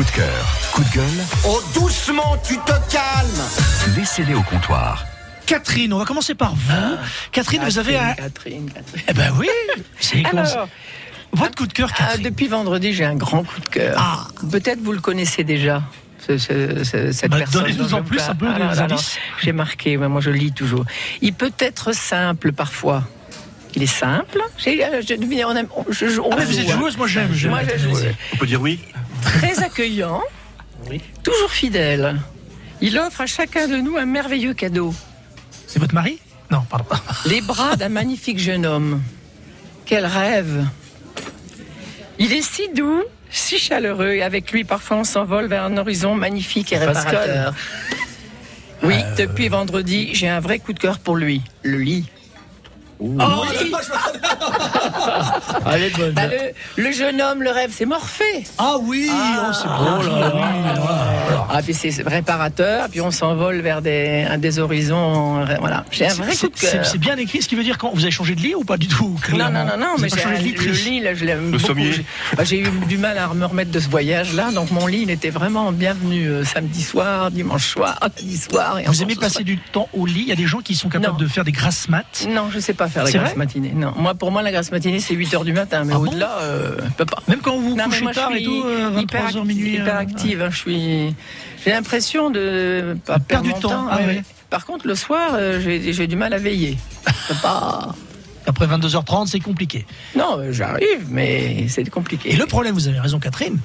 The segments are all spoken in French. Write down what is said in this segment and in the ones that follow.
Coup de cœur, coup de gueule, Oh, doucement, tu te calmes laissez-les au comptoir. Catherine, on va commencer par vous. Catherine, vous avez un. Catherine, Catherine. Eh ben oui, c'est Alors, votre coup de cœur, ah, Catherine. depuis vendredi, j'ai un grand coup de cœur. Ah. Peut-être vous le connaissez déjà. ce- ce- ce- cette Bah, personne donnez-nous en plus un peu Ah, des indices. J'ai marqué, moi je lis toujours. Il peut être simple parfois. Il est simple. J'ai- euh, je, on aime- on- je- je- on Ah, vous êtes joueuse, moi j'aime. Moi. On peut dire oui Très accueillant, toujours fidèle. Il offre à chacun de nous un merveilleux cadeau. C'est votre mari? Non, pardon. Les bras d'un magnifique jeune homme. Quel rêve Il est si doux, si chaleureux, et avec lui, parfois, on s'envole vers un horizon magnifique et réparateur. Oui, depuis vendredi, j'ai un vrai coup de cœur pour lui. Le lit. Allez, bonne. Bah, le, le jeune homme, le rêve, c'est Morphée. Ah oui, oh, c'est beau là. Ah, puis c'est réparateur, puis on s'envole vers des, horizons. euh, Voilà, j'ai un vrai C'est- coup de cœur. c'est bien écrit, ce qui veut dire quand vous avez changé de lit ou pas du tout Non, non, non, non, mais j'ai le Chris lit, là, je l'aime Le beaucoup. sommier. J'ai bah, j'ai eu du mal à me remettre de ce voyage-là, donc mon lit, il était vraiment bienvenu euh, samedi soir, dimanche soir, lundi soir. Et Vous aimez passer du temps au lit? Il y a des gens qui sont capables Non. de faire des grasses maths? Non, je sais pas faire la grasse matinée. Non, moi, pour moi, la grasse matinée, c'est 8 h du matin, mais Ah bon au-delà, euh, je peux pas. Même quand vous vous Non, couchez moi, je tard et tout, euh, hyper 23h active, minuit. hyper euh, active. hein, je suis. J'ai l'impression de pas perdre du temps, ah ouais, ouais. Par contre, le soir, j'ai du mal à veiller. Je peux pas. Après 22h30, c'est compliqué. Non, j'arrive, mais c'est compliqué. Et le problème, vous avez raison, Catherine.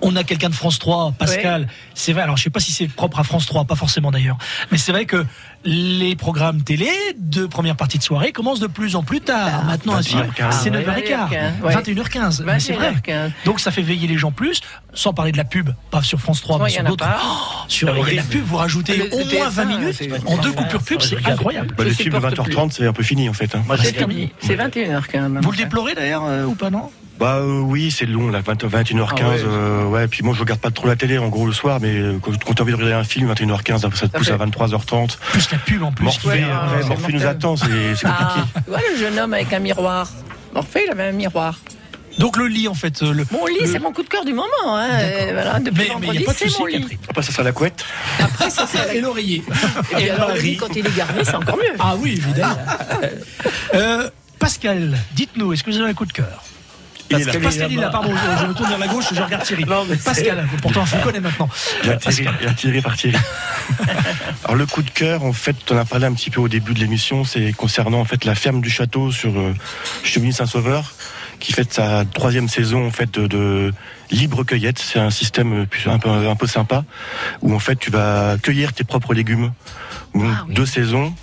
On a quelqu'un de France 3, Pascal. C'est vrai. Alors, je sais pas si c'est propre à France 3, pas forcément d'ailleurs. Mais c'est vrai que les programmes télé de première partie de soirée commencent de plus en plus tard. Maintenant, un film, 21h15. c'est Ouais, 9h15, 21h15, ouais. 21h15. Mais c'est vrai. 21h15. Donc, ça fait veiller les gens plus, sans parler de la pub, pas sur France 3, Ouais, mais sur d'autres. Oh, sur la pub, vous rajoutez Le- au le moins TF1, 20 minutes en deux coupures pub, c'est incroyable. bah, Les films de supporte 20h30, c'est un peu fini en fait. hein. C'est fini. C'est 21h15. Vous le déplorez d'ailleurs euh, ou pas, non? Bah euh, oui, c'est long, là, 20, 21h15. Ah ouais. euh, ouais, puis moi je regarde pas trop la télé en gros le soir, mais euh, quand, quand tu as envie de regarder un film, 21h15, ça te Ça pousse fait- à 23h30. Plus la pub en plus. Morphée, Ouais, Morphée nous attend, c'est c'est compliqué. Ah, le jeune homme avec un miroir. Morphée, il avait un miroir. Donc le lit, en fait. Le... Mon lit, le- c'est mon coup de cœur du moment. Hein. Voilà, depuis Mais il vendredi, n'y a pas de c'est souci, mon lit. Catherine. Après ça sera la couette. Après, ça, c'est Et l'oreiller. Et alors, le lit, quand il est garni, c'est encore mieux. Ah oui, évidemment. Euh, Pascal, dites-nous, est-ce que vous avez un coup de cœur? Il est là. Pascal, il est là, pardon, je, je me tourne vers la gauche, je regarde Thierry. Pascal, pourtant je vous connais maintenant. Il a tiré, il a tiré par Thierry. Alors le coup de cœur, en fait, on en a parlé un petit peu au début de l'émission, c'est concernant en fait la ferme du château sur euh, Chevigny-Saint-Sauveur, qui fait sa troisième saison en fait de, de libre cueillette. C'est un système euh, un peu un peu sympa où en fait tu vas cueillir tes propres légumes. Donc, Ah oui. Deux saisons.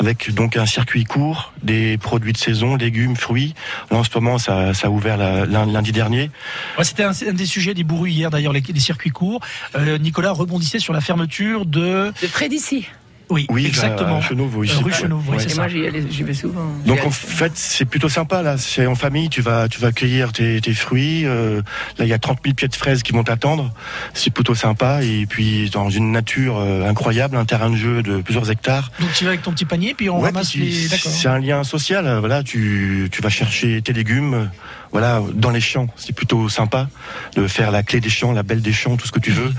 Avec donc un circuit court, des produits de saison, légumes, fruits. Là en ce moment, ça, ça a ouvert la- lundi dernier. Ouais, C'était un, un des sujets des bourrus hier, d'ailleurs, les, les circuits courts. Euh, Nicolas rebondissait sur la fermeture de... De près d'ici. Oui, Oui, exactement. à Chenauve, oui, c'est rue. Chenauve, oui, Ouais. c'est Et ça. moi, j'y allais- j'y vais souvent. Donc en fait, c'est plutôt sympa là. C'est en famille, tu vas, tu vas cueillir tes, tes fruits. euh, là, il y a 30 000 pieds de fraises qui vont t'attendre. C'est plutôt sympa. Et puis dans une nature euh, incroyable, un terrain de jeu de plusieurs hectares. Donc tu vas avec ton petit panier, puis on Ouais, ramasse puis les... D'accord. c'est un lien social. Voilà, tu, tu vas chercher tes légumes. Voilà, dans les champs, c'est plutôt sympa de faire la clé des champs, la belle des champs, tout ce que tu veux.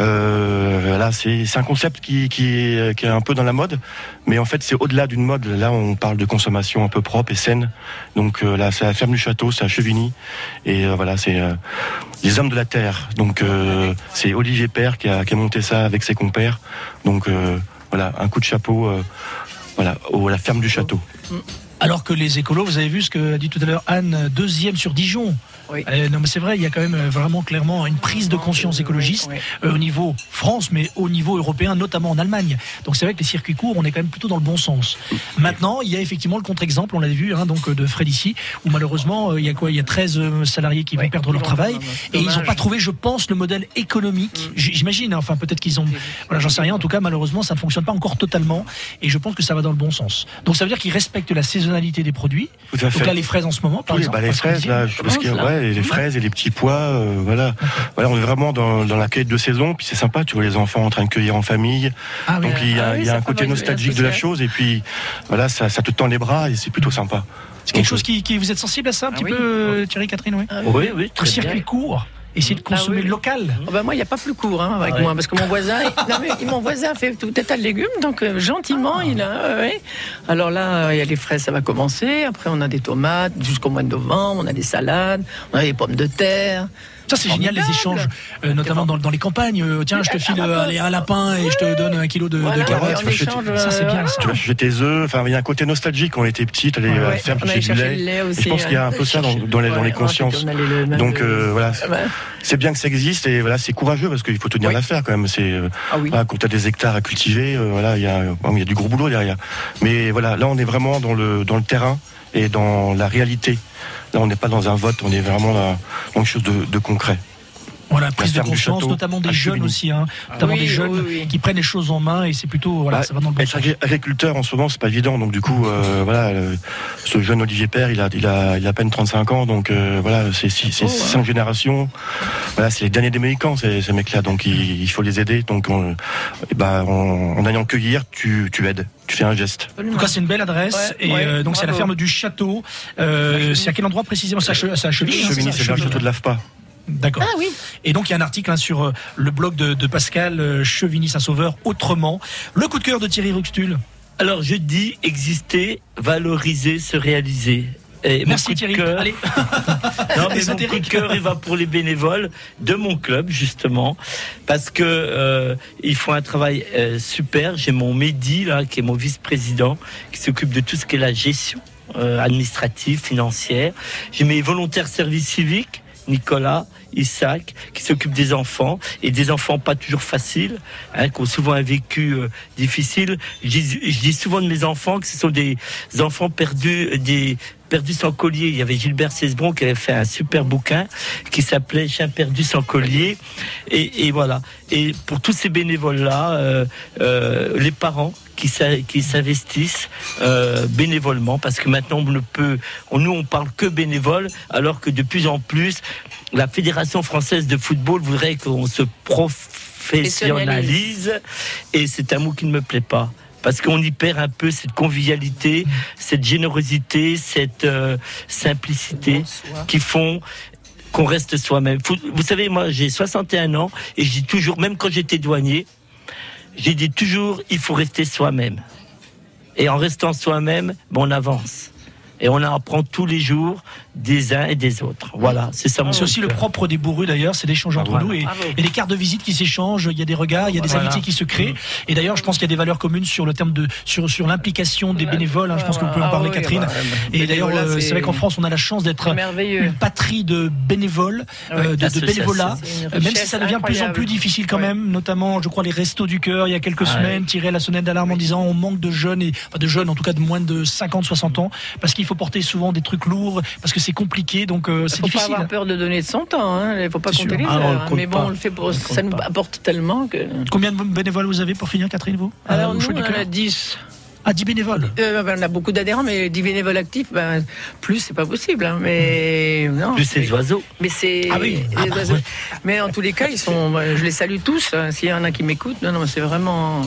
Euh, c'est un concept qui, est, un peu dans la mode, mais en fait c'est au-delà d'une mode. Là, on parle de consommation un peu propre et saine. Donc euh, là, c'est la ferme du château, c'est à Chevigny, et euh, voilà, c'est les hommes de la terre. Donc c'est Olivier Père qui a, qui a monté ça avec ses compères. Donc voilà, un coup de chapeau. voilà, à la ferme du château. Alors que les écolos, vous avez vu ce que dit tout à l'heure Anne, deuxième sur Dijon. Oui. Euh, non, mais c'est vrai, il y a quand même euh, vraiment clairement une prise de conscience écologiste Oui, euh, au niveau France, mais au niveau européen, notamment en Allemagne. Donc c'est vrai que les circuits courts, on est quand même plutôt dans le bon sens. Maintenant, il y a effectivement le contre-exemple, on l'a vu, hein, donc de Fred ici, où malheureusement, il y a quoi Il y a 13 euh, salariés qui Oui, vont perdre leur travail et ils n'ont pas trouvé, je pense, le modèle économique. Mm. J'imagine, hein, enfin peut-être qu'ils ont, voilà, j'en sais rien. En tout cas, malheureusement, ça ne fonctionne pas encore totalement, et je pense que ça va dans le bon sens. Donc ça veut dire qu'ils respectent la saisonnalité des produits. Tout à Donc fait. là, les fraises en ce moment, par Oui, exemple. bah, les fraises, là, je pense qu'il y a commence, les fraises et les petits pois, euh, voilà. Voilà, on est vraiment dans, dans la quête de saison, puis c'est sympa, tu vois les enfants en train de cueillir en famille. Ah oui, Donc il y a, Ah oui, il y a ça un côté nostalgique de la chose, et puis voilà, ça, ça te tend les bras et c'est plutôt sympa. C'est quelque chose qui, qui- vous êtes sensible à ça un Ah petit oui. peu, euh, Thierry, Catherine, oui? Ah Oui, oui, circuit bien. court. Essayer de consommer Ah oui. local. Oh ben moi, il n'y a pas plus court hein, avec Ah ouais. moi, parce que mon voisin, non, mais mon voisin fait tout un tas de légumes, donc euh, gentiment, Ah. il a. ouais. Alors là, euh, il y a les fraises, ça va commencer. Après, on a des tomates jusqu'au mois de novembre, on a des salades, on a des pommes de terre. Ça, c'est génial, les échanges, euh, notamment dans, dans les campagnes. Euh, tiens, je te file euh, allez, un lapin et je te donne un kilo de, de Voilà, carottes. échange, Ça, c'est bien, ça. Tu vas chercher tes œufs. Enfin, il y a un côté nostalgique quand on était petit. T'allais euh, Ouais, allait chercher du lait. aussi, je pense qu'il y a un peu ça dans, dans les, dans les consciences. Donc euh, voilà, c'est bien que ça existe et voilà, c'est courageux parce qu'il faut tenir Oui. l'affaire quand même. C'est Ah oui. voilà, quand tu as des hectares à cultiver, euh, voilà, il y a, il y a du gros boulot derrière. Mais voilà, là on est vraiment dans le dans le terrain et dans la réalité. Là, on n'est pas dans un vote, on est vraiment dans, dans quelque chose de, de concret. Voilà, prise de conscience, notamment des jeunes aussi, hein, notamment Oui, des jeunes oui, oui. qui prennent les choses en main et c'est plutôt, voilà, Bah, ça va dans le bon être sens. agriculteur en ce moment, c'est pas évident. Donc du coup, euh, voilà, ce jeune Olivier Père, il a, il a, il a à peine 35 ans. Donc euh, voilà, c'est Oh, cinq générations. Voilà, c'est les derniers des Mohicans, ces, ces mecs-là. Donc il, il faut les aider. Donc on, ben, en, en allant cueillir, tu, tu aides, tu fais un geste. En tout cas, c'est une belle adresse. Ouais, et ouais, euh, donc, c'est à la ferme du château. Euh, c'est à quel endroit précisément? C'est à, Che- c'est à Chevigny, hein, c'est Chevigny, ça? c'est le château de l'AFPA. D'accord. Ah oui. Et donc, il y a un article hein, sur euh, le blog de, de Pascal euh, Chevigny-Saint-Sauveur, autrement. Le coup de cœur de Thierry Ruxtul. Alors je dis exister, valoriser, se réaliser. Et Merci Thierry. cœur- Allez. Non, mais mon coup de cœur, il va pour les bénévoles de mon club, justement, parce que euh, ils font un travail euh, super. J'ai mon Mehdi, là, qui est mon vice-président, qui s'occupe de tout ce qui est la gestion euh, administrative, financière. J'ai mes volontaires services civiques, Nicolas, Isaac, qui s'occupent des enfants, et des enfants pas toujours faciles, hein, qui ont souvent un vécu euh, difficile. Je souvent de mes enfants que ce sont des enfants perdus, euh, des perdus sans collier. Il y avait Gilbert Cesbron qui avait fait un super bouquin qui s'appelait Chien perdu sans collier. Et, et voilà. Et pour tous ces bénévoles-là, euh, euh, les parents qui s'investissent euh, bénévolement, parce que maintenant on ne peut, on, nous on parle que bénévoles, alors que de plus en plus la Fédération française de football voudrait qu'on se professionnalise, et c'est un mot qui ne me plaît pas. Parce qu'on y perd un peu cette convivialité, cette générosité, cette euh, simplicité qui font qu'on reste soi-même. Vous savez, moi j'ai 61 ans et je dis toujours, même quand j'étais douanier, j'ai dit toujours, il faut rester soi-même. Et en restant soi-même, ben, on avance. Et on en apprend tous les jours des uns et des autres. Voilà, c'est ça mon C'est aussi le propre des bourrus d'ailleurs, c'est d'échanger entre voilà. nous et, Bravo. et des cartes de visite qui s'échangent, il y a des regards, il y a des Voilà. amitiés qui se créent. Et d'ailleurs, je pense qu'il y a des valeurs communes sur le terme de sur sur l'implication des bénévoles. hein. je pense que vous pouvez en Ah parler, oui, Catherine. bah, bah, Et d'ailleurs, euh, c'est vrai qu'en France, on a la chance d'être merveilleux. une patrie de bénévoles, Ouais, euh, de, de bénévolat. Euh, Même si ça devient de plus en plus difficile quand même, notamment, je crois, les restos du cœur, il y a quelques semaines, tirer la sonnette d'alarme en disant on manque de jeunes, et, enfin de jeunes en tout cas de moins de 50, 60 ans, parce qu'il faut porter souvent des trucs lourds, parce que c'est compliqué, donc euh, Il c'est faut pas difficile. avoir peur de donner de son temps. Hein. Il faut pas compter sûr. les Ah, on heures. hein. compte Mais bon, pas. on le fait pour. On Ça nous pas. apporte tellement que. Combien de bénévoles vous avez pour finir, Catherine, vous? Alors Euh, au nous, on en a 10. Ah, 10 bénévoles. Euh, ben, on a beaucoup d'adhérents, mais 10 bénévoles actifs, ben, plus, c'est pas possible. hein. Mais non. Plus ces oiseaux. Mais c'est. Ah oui. Ah les bah oiseaux. ouais. Mais en tous les cas, ils sont. Je les salue tous. hein. S'il y en a qui m'écoutent, non, non, c'est vraiment.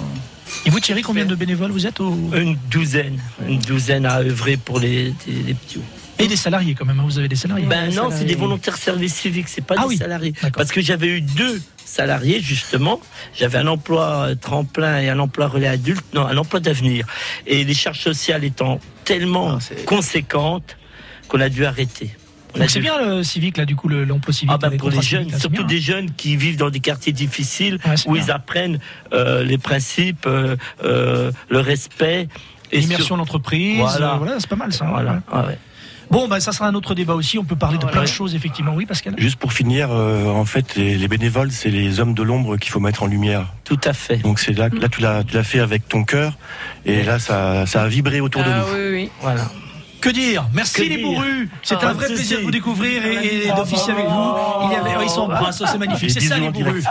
Et vous, Thierry, combien de bénévoles vous êtes au... Une douzaine. Une douzaine à œuvrer pour les, les, les petits. Et des salariés quand même, hein, vous avez des salariés. Ben non, c'est des volontaires service civique, c'est pas Ah des oui, salariés. Parce que j'avais eu deux salariés justement. J'avais un emploi euh, tremplin et un emploi relais adulte, non, un emploi d'avenir. Et les charges sociales étant tellement Ah, conséquentes qu'on a dû arrêter. C'est bien le civique, là, du coup, le- l'emploi civique. Ah bah pour les jeunes, civiques, surtout bien. des jeunes qui vivent dans des quartiers difficiles Ouais, où bien. ils apprennent euh, les principes, euh, euh, le respect et L'immersion sur- d'entreprise, Voilà. euh, voilà, c'est pas mal ça. Voilà. ouais. Ah ouais. Bon, bah, ça sera un autre débat aussi. On peut parler de plein de choses, effectivement. Oui, Pascal Juste pour finir, euh, en fait, les, les bénévoles, c'est les hommes de l'ombre qu'il faut mettre en lumière. Tout à fait. Donc c'est là, là tu l'as, tu l'as fait avec ton cœur, et là ça, ça a vibré autour de Ah nous. oui, oui. Voilà. Que dire Merci Que les dire bourrus. C'était Ah, un vrai plaisir de vous découvrir et, et d'officier avec vous. Il y avait, oh, ils s'embrassent, c'est magnifique. C'est ça les bourrus.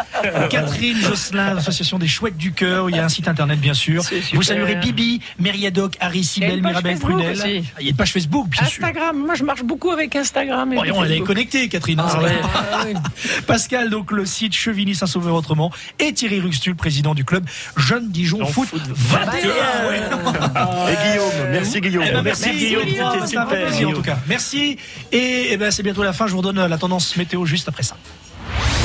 Catherine Josselin, l'association des chouettes du cœur. Il y a un site internet bien sûr. C'est. Vous saluerez Bibi, Mériadoc, Harry, Sibel, Mirabel Prunel. Il y a une page Facebook bien sûr. Instagram. Moi, je marche beaucoup avec Instagram. Et puis elle est connectée, Catherine. hein, Ah ouais, ah ouais. Pascal, donc le site Chevigny Saint-Sauveur autrement, et Thierry Ruxtul, président du club Jeune Dijon Foot Foot 21. ouais. Et Guillaume, merci Guillaume. Eh ben, merci, Merci, Guillaume, Guillaume, c'était c'était un vrai super, plaisir en Guillaume. tout cas. Merci et, eh ben, c'est bientôt la fin. Je vous redonne la tendance météo juste après ça.